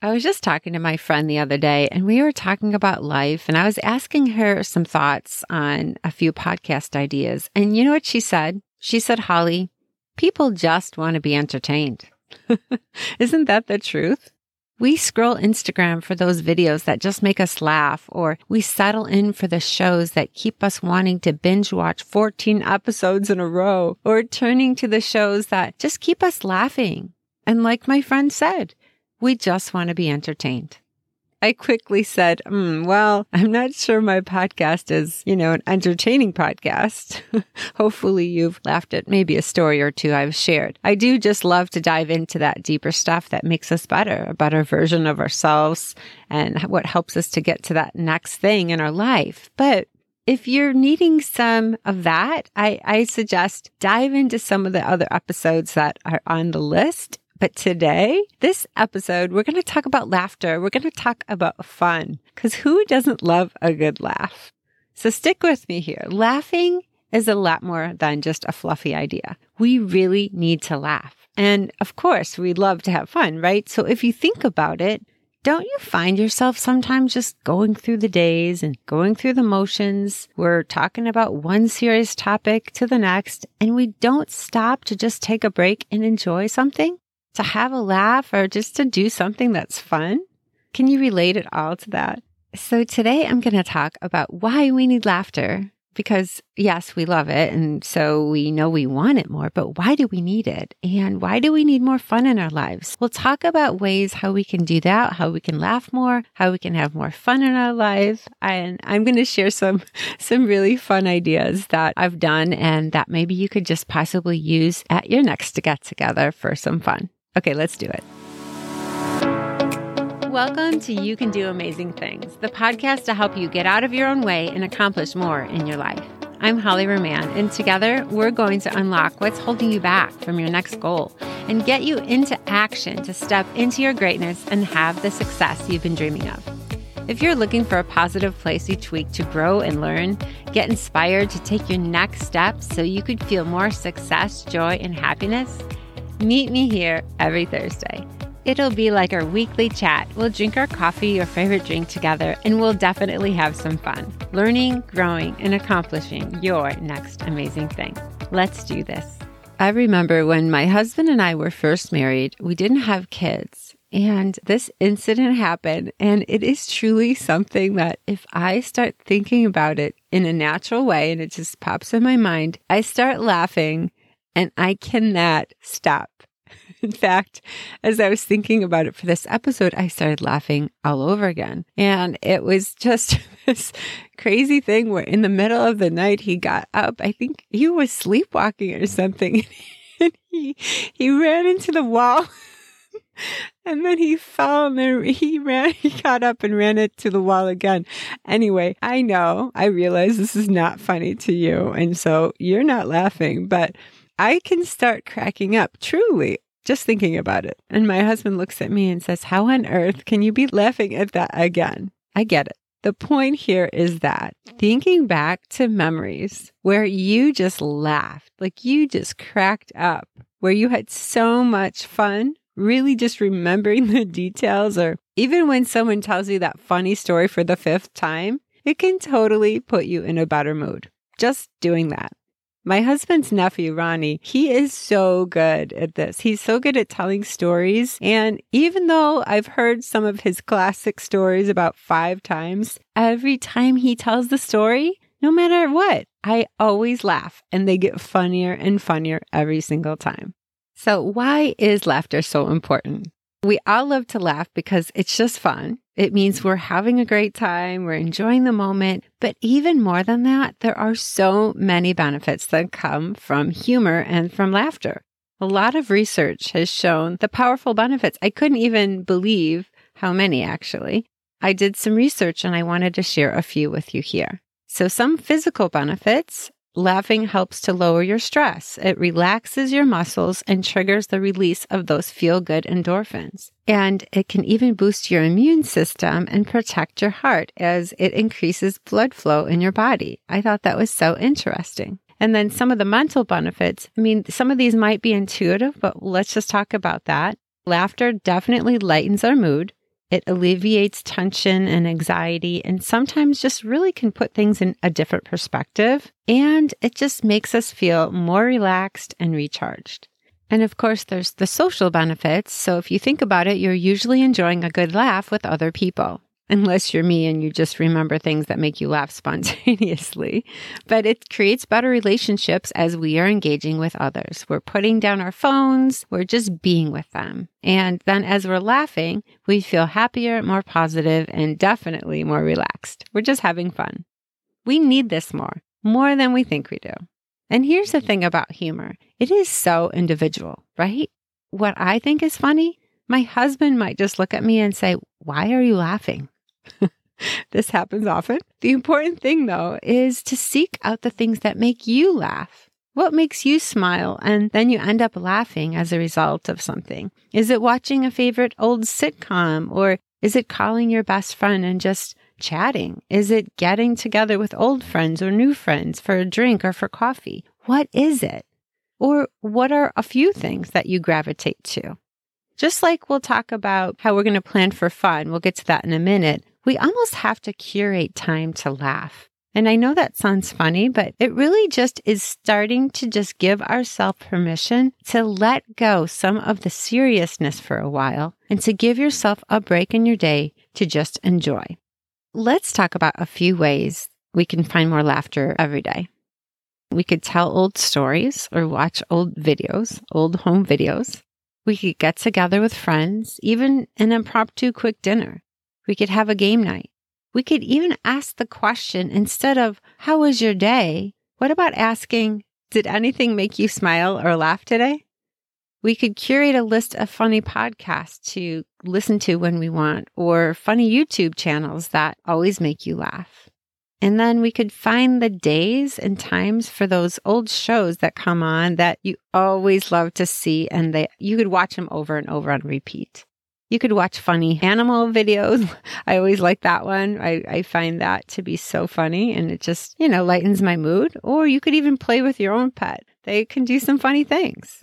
I was just talking to my friend the other day and we were talking about life and I was asking her some thoughts on a few podcast ideas. And you know what she said? She said, Holly, people just want to be entertained. Isn't that the truth? We scroll Instagram for those videos that just make us laugh, or we settle in for the shows that keep us wanting to binge watch 14 episodes in a row, or turning to the shows that just keep us laughing. And like my friend said, we just want to be entertained. I quickly said, mm, well, I'm not sure my podcast is, you know, an entertaining podcast. Hopefully you've laughed at maybe a story or two I've shared. I do just love to dive into that deeper stuff that makes us better, a better version of ourselves and what helps us to get to that next thing in our life. But if you're needing some of that, I, I suggest dive into some of the other episodes that are on the list but today, this episode, we're going to talk about laughter. We're going to talk about fun because who doesn't love a good laugh? So stick with me here. Laughing is a lot more than just a fluffy idea. We really need to laugh. And of course, we love to have fun, right? So if you think about it, don't you find yourself sometimes just going through the days and going through the motions? We're talking about one serious topic to the next, and we don't stop to just take a break and enjoy something? To have a laugh or just to do something that's fun? Can you relate at all to that? So today I'm going to talk about why we need laughter because yes, we love it. And so we know we want it more, but why do we need it? And why do we need more fun in our lives? We'll talk about ways how we can do that, how we can laugh more, how we can have more fun in our lives. And I'm going to share some, some really fun ideas that I've done and that maybe you could just possibly use at your next get together for some fun. Okay, let's do it. Welcome to You Can Do Amazing Things, the podcast to help you get out of your own way and accomplish more in your life. I'm Holly Roman, and together we're going to unlock what's holding you back from your next goal and get you into action to step into your greatness and have the success you've been dreaming of. If you're looking for a positive place each week to grow and learn, get inspired to take your next step so you could feel more success, joy, and happiness, Meet me here every Thursday. It'll be like our weekly chat. We'll drink our coffee or favorite drink together, and we'll definitely have some fun, learning, growing, and accomplishing your next amazing thing. Let's do this. I remember when my husband and I were first married, we didn't have kids. And this incident happened. And it is truly something that if I start thinking about it in a natural way and it just pops in my mind, I start laughing and I cannot stop. In fact, as I was thinking about it for this episode, I started laughing all over again. And it was just this crazy thing where in the middle of the night, he got up. I think he was sleepwalking or something. And he, he ran into the wall. and then he fell and then he ran, he got up and ran it to the wall again. Anyway, I know, I realize this is not funny to you. And so you're not laughing, but I can start cracking up truly just thinking about it. And my husband looks at me and says, How on earth can you be laughing at that again? I get it. The point here is that thinking back to memories where you just laughed, like you just cracked up, where you had so much fun, really just remembering the details, or even when someone tells you that funny story for the fifth time, it can totally put you in a better mood. Just doing that. My husband's nephew, Ronnie, he is so good at this. He's so good at telling stories. And even though I've heard some of his classic stories about five times, every time he tells the story, no matter what, I always laugh and they get funnier and funnier every single time. So, why is laughter so important? We all love to laugh because it's just fun. It means we're having a great time, we're enjoying the moment. But even more than that, there are so many benefits that come from humor and from laughter. A lot of research has shown the powerful benefits. I couldn't even believe how many actually. I did some research and I wanted to share a few with you here. So, some physical benefits Laughing helps to lower your stress. It relaxes your muscles and triggers the release of those feel good endorphins. And it can even boost your immune system and protect your heart as it increases blood flow in your body. I thought that was so interesting. And then some of the mental benefits. I mean, some of these might be intuitive, but let's just talk about that. Laughter definitely lightens our mood. It alleviates tension and anxiety, and sometimes just really can put things in a different perspective. And it just makes us feel more relaxed and recharged. And of course, there's the social benefits. So if you think about it, you're usually enjoying a good laugh with other people unless you're me and you just remember things that make you laugh spontaneously. But it creates better relationships as we are engaging with others. We're putting down our phones, we're just being with them. And then as we're laughing, we feel happier, more positive, and definitely more relaxed. We're just having fun. We need this more, more than we think we do. And here's the thing about humor it is so individual, right? What I think is funny, my husband might just look at me and say, Why are you laughing? this happens often. The important thing, though, is to seek out the things that make you laugh. What makes you smile? And then you end up laughing as a result of something. Is it watching a favorite old sitcom? Or is it calling your best friend and just chatting? Is it getting together with old friends or new friends for a drink or for coffee? What is it? Or what are a few things that you gravitate to? Just like we'll talk about how we're going to plan for fun, we'll get to that in a minute. We almost have to curate time to laugh. And I know that sounds funny, but it really just is starting to just give ourselves permission to let go some of the seriousness for a while and to give yourself a break in your day to just enjoy. Let's talk about a few ways we can find more laughter every day. We could tell old stories or watch old videos, old home videos. We could get together with friends, even an impromptu quick dinner. We could have a game night. We could even ask the question instead of, How was your day? What about asking, Did anything make you smile or laugh today? We could curate a list of funny podcasts to listen to when we want, or funny YouTube channels that always make you laugh. And then we could find the days and times for those old shows that come on that you always love to see and they you could watch them over and over on repeat. You could watch funny animal videos. I always like that one. I, I find that to be so funny and it just, you know, lightens my mood. Or you could even play with your own pet. They can do some funny things.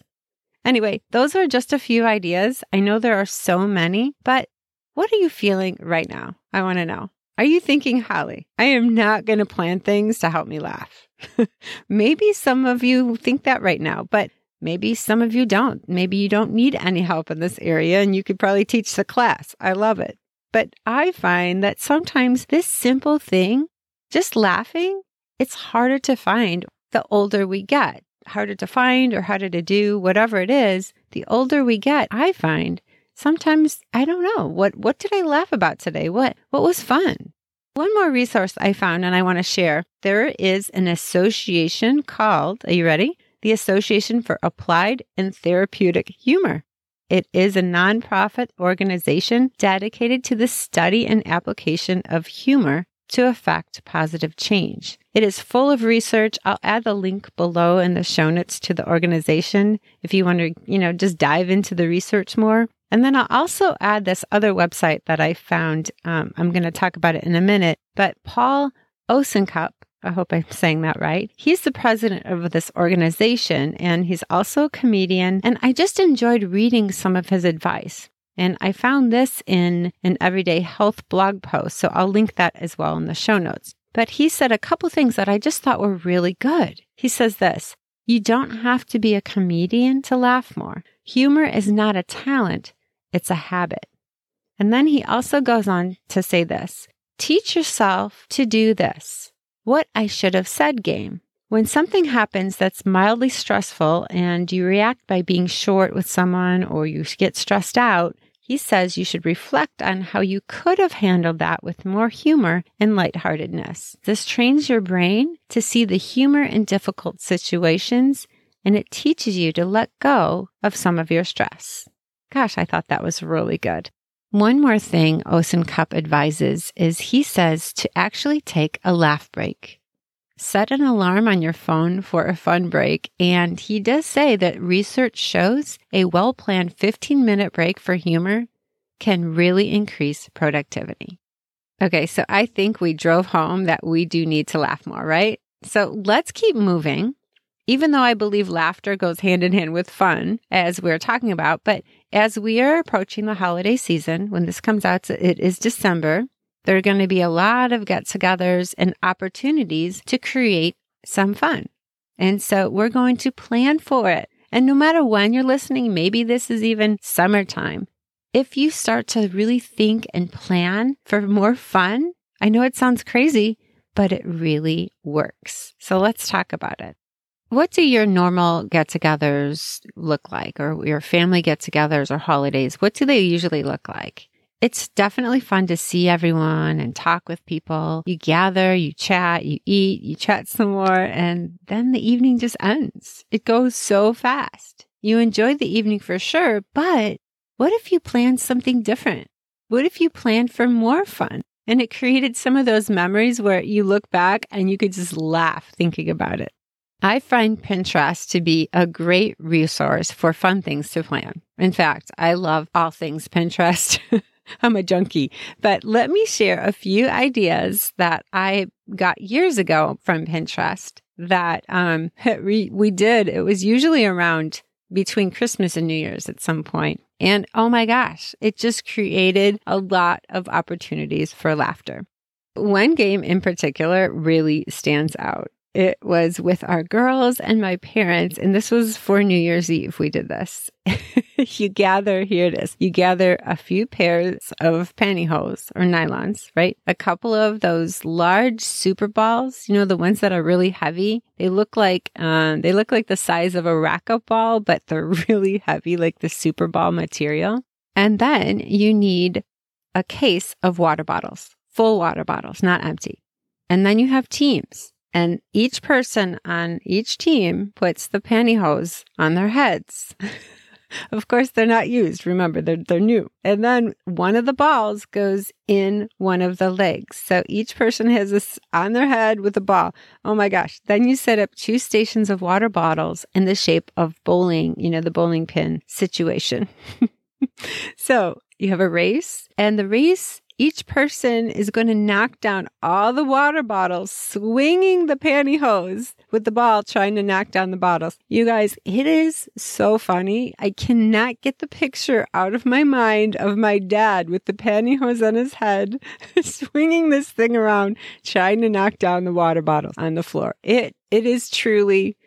Anyway, those are just a few ideas. I know there are so many, but what are you feeling right now? I want to know. Are you thinking, Holly, I am not going to plan things to help me laugh? maybe some of you think that right now, but maybe some of you don't. Maybe you don't need any help in this area and you could probably teach the class. I love it. But I find that sometimes this simple thing, just laughing, it's harder to find the older we get. Harder to find or harder to do, whatever it is, the older we get, I find sometimes I don't know what what did I laugh about today? What what was fun? One more resource I found and I want to share. There is an association called, are you ready? The Association for Applied and Therapeutic Humor. It is a nonprofit organization dedicated to the study and application of humor to affect positive change. It is full of research. I'll add the link below in the show notes to the organization if you want to, you know, just dive into the research more. And then I'll also add this other website that I found. Um, I'm going to talk about it in a minute. But Paul Osincup, I hope I'm saying that right. He's the president of this organization and he's also a comedian. And I just enjoyed reading some of his advice. And I found this in an everyday health blog post. So I'll link that as well in the show notes. But he said a couple things that I just thought were really good. He says this You don't have to be a comedian to laugh more. Humor is not a talent, it's a habit. And then he also goes on to say this Teach yourself to do this. What I should have said game. When something happens that's mildly stressful and you react by being short with someone or you get stressed out, he says you should reflect on how you could have handled that with more humor and lightheartedness. This trains your brain to see the humor in difficult situations and it teaches you to let go of some of your stress. Gosh, I thought that was really good. One more thing Osincup advises is he says to actually take a laugh break. Set an alarm on your phone for a fun break. And he does say that research shows a well planned 15 minute break for humor can really increase productivity. Okay, so I think we drove home that we do need to laugh more, right? So let's keep moving even though I believe laughter goes hand in hand with fun, as we're talking about, but as we are approaching the holiday season, when this comes out, it is December. There are going to be a lot of get togethers and opportunities to create some fun. And so we're going to plan for it. And no matter when you're listening, maybe this is even summertime. If you start to really think and plan for more fun, I know it sounds crazy, but it really works. So let's talk about it. What do your normal get togethers look like, or your family get togethers or holidays? What do they usually look like? It's definitely fun to see everyone and talk with people. You gather, you chat, you eat, you chat some more, and then the evening just ends. It goes so fast. You enjoyed the evening for sure, but what if you planned something different? What if you planned for more fun? And it created some of those memories where you look back and you could just laugh thinking about it. I find Pinterest to be a great resource for fun things to plan. In fact, I love all things Pinterest. I'm a junkie. But let me share a few ideas that I got years ago from Pinterest that um, we, we did. It was usually around between Christmas and New Year's at some point. And oh my gosh, it just created a lot of opportunities for laughter. One game in particular really stands out. It was with our girls and my parents, and this was for New Year's Eve. We did this. you gather, here it is. You gather a few pairs of pantyhose or nylons, right? A couple of those large super balls, you know, the ones that are really heavy. They look like, um, they look like the size of a racquetball, but they're really heavy, like the super ball material. And then you need a case of water bottles, full water bottles, not empty. And then you have teams. And each person on each team puts the pantyhose on their heads. of course, they're not used. Remember, they're, they're new. And then one of the balls goes in one of the legs. So each person has this on their head with a ball. Oh my gosh. Then you set up two stations of water bottles in the shape of bowling, you know, the bowling pin situation. so you have a race and the race each person is going to knock down all the water bottles, swinging the pantyhose with the ball, trying to knock down the bottles. You guys, it is so funny. I cannot get the picture out of my mind of my dad with the pantyhose on his head, swinging this thing around, trying to knock down the water bottles on the floor. It, it is truly,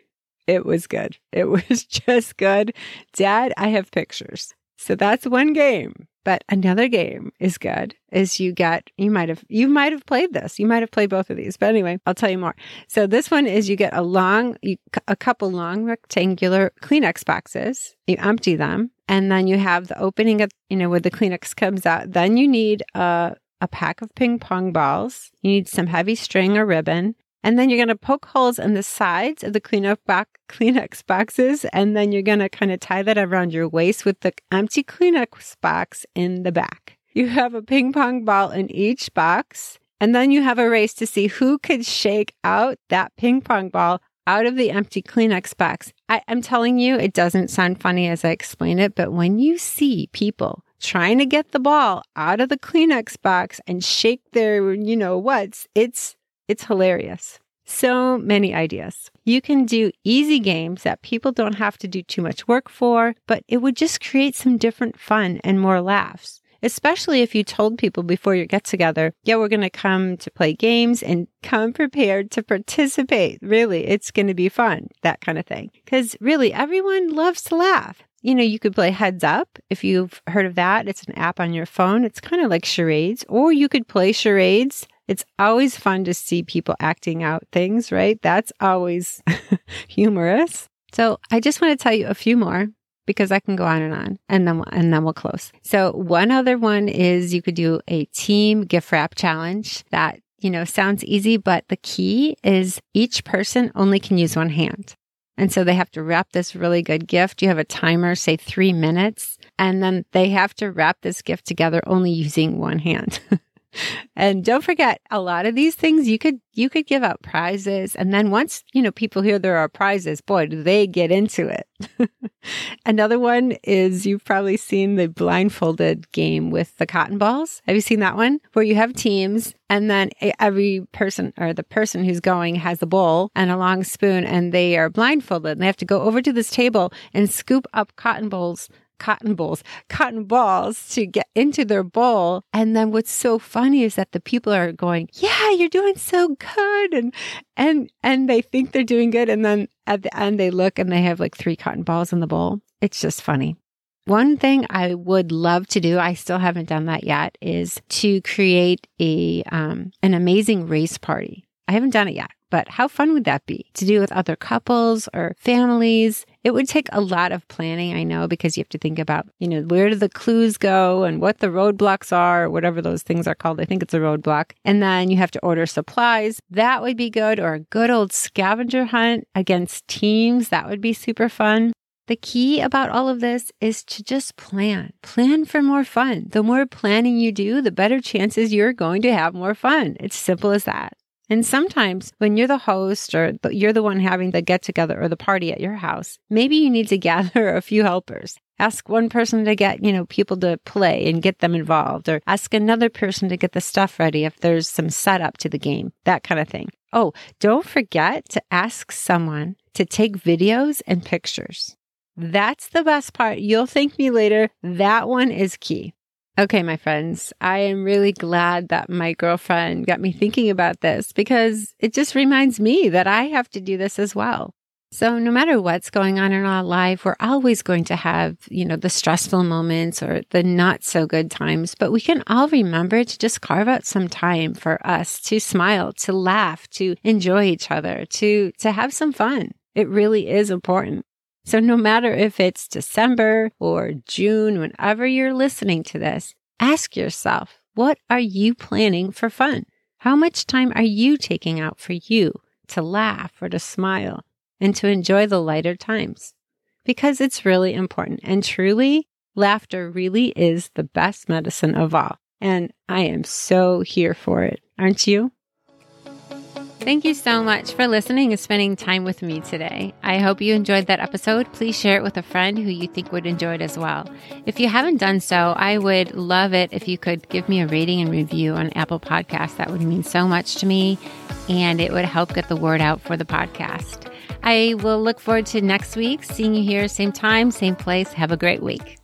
it was good. It was just good. Dad, I have pictures. So that's one game. But another game is good is you get you might have you might have played this. You might have played both of these. But anyway, I'll tell you more. So this one is you get a long you, a couple long rectangular Kleenex boxes. You empty them and then you have the opening of you know where the Kleenex comes out. Then you need a a pack of ping pong balls. You need some heavy string or ribbon. And then you're going to poke holes in the sides of the Kleenex, box, Kleenex boxes. And then you're going to kind of tie that around your waist with the empty Kleenex box in the back. You have a ping pong ball in each box. And then you have a race to see who could shake out that ping pong ball out of the empty Kleenex box. I, am telling you, it doesn't sound funny as I explain it, but when you see people trying to get the ball out of the Kleenex box and shake their, you know, what's, it's it's hilarious. So many ideas. You can do easy games that people don't have to do too much work for, but it would just create some different fun and more laughs. Especially if you told people before your get together, yeah, we're going to come to play games and come prepared to participate. Really, it's going to be fun, that kind of thing. Because really, everyone loves to laugh you know, you could play Heads Up if you've heard of that. It's an app on your phone. It's kind of like charades, or you could play charades it's always fun to see people acting out things, right? That's always humorous. So I just want to tell you a few more because I can go on and on and then, and then we'll close. So one other one is you could do a team gift wrap challenge that, you know, sounds easy, but the key is each person only can use one hand. And so they have to wrap this really good gift. You have a timer, say three minutes, and then they have to wrap this gift together only using one hand. and don't forget a lot of these things you could you could give out prizes. And then once you know people hear there are prizes boy do they get into it. Another one is you've probably seen the blindfolded game with the cotton balls. Have you seen that one? Where you have teams and then every person or the person who's going has a bowl and a long spoon and they are blindfolded and they have to go over to this table and scoop up cotton balls cotton bowls, cotton balls to get into their bowl. And then what's so funny is that the people are going, "Yeah, you're doing so good." And and and they think they're doing good and then at the end they look and they have like three cotton balls in the bowl. It's just funny. One thing I would love to do, I still haven't done that yet, is to create a um, an amazing race party. I haven't done it yet, but how fun would that be to do with other couples or families? It would take a lot of planning, I know, because you have to think about, you know, where do the clues go and what the roadblocks are, or whatever those things are called. I think it's a roadblock. And then you have to order supplies. That would be good. Or a good old scavenger hunt against teams. That would be super fun. The key about all of this is to just plan. Plan for more fun. The more planning you do, the better chances you're going to have more fun. It's simple as that. And sometimes when you're the host or you're the one having the get together or the party at your house, maybe you need to gather a few helpers. Ask one person to get, you know, people to play and get them involved or ask another person to get the stuff ready if there's some setup to the game, that kind of thing. Oh, don't forget to ask someone to take videos and pictures. That's the best part. You'll thank me later. That one is key. Okay, my friends, I am really glad that my girlfriend got me thinking about this because it just reminds me that I have to do this as well. So no matter what's going on in our life, we're always going to have, you know, the stressful moments or the not so good times, but we can all remember to just carve out some time for us to smile, to laugh, to enjoy each other, to, to have some fun. It really is important. So, no matter if it's December or June, whenever you're listening to this, ask yourself, what are you planning for fun? How much time are you taking out for you to laugh or to smile and to enjoy the lighter times? Because it's really important. And truly, laughter really is the best medicine of all. And I am so here for it. Aren't you? Thank you so much for listening and spending time with me today. I hope you enjoyed that episode. Please share it with a friend who you think would enjoy it as well. If you haven't done so, I would love it if you could give me a rating and review on Apple Podcasts. That would mean so much to me and it would help get the word out for the podcast. I will look forward to next week, seeing you here, same time, same place. Have a great week.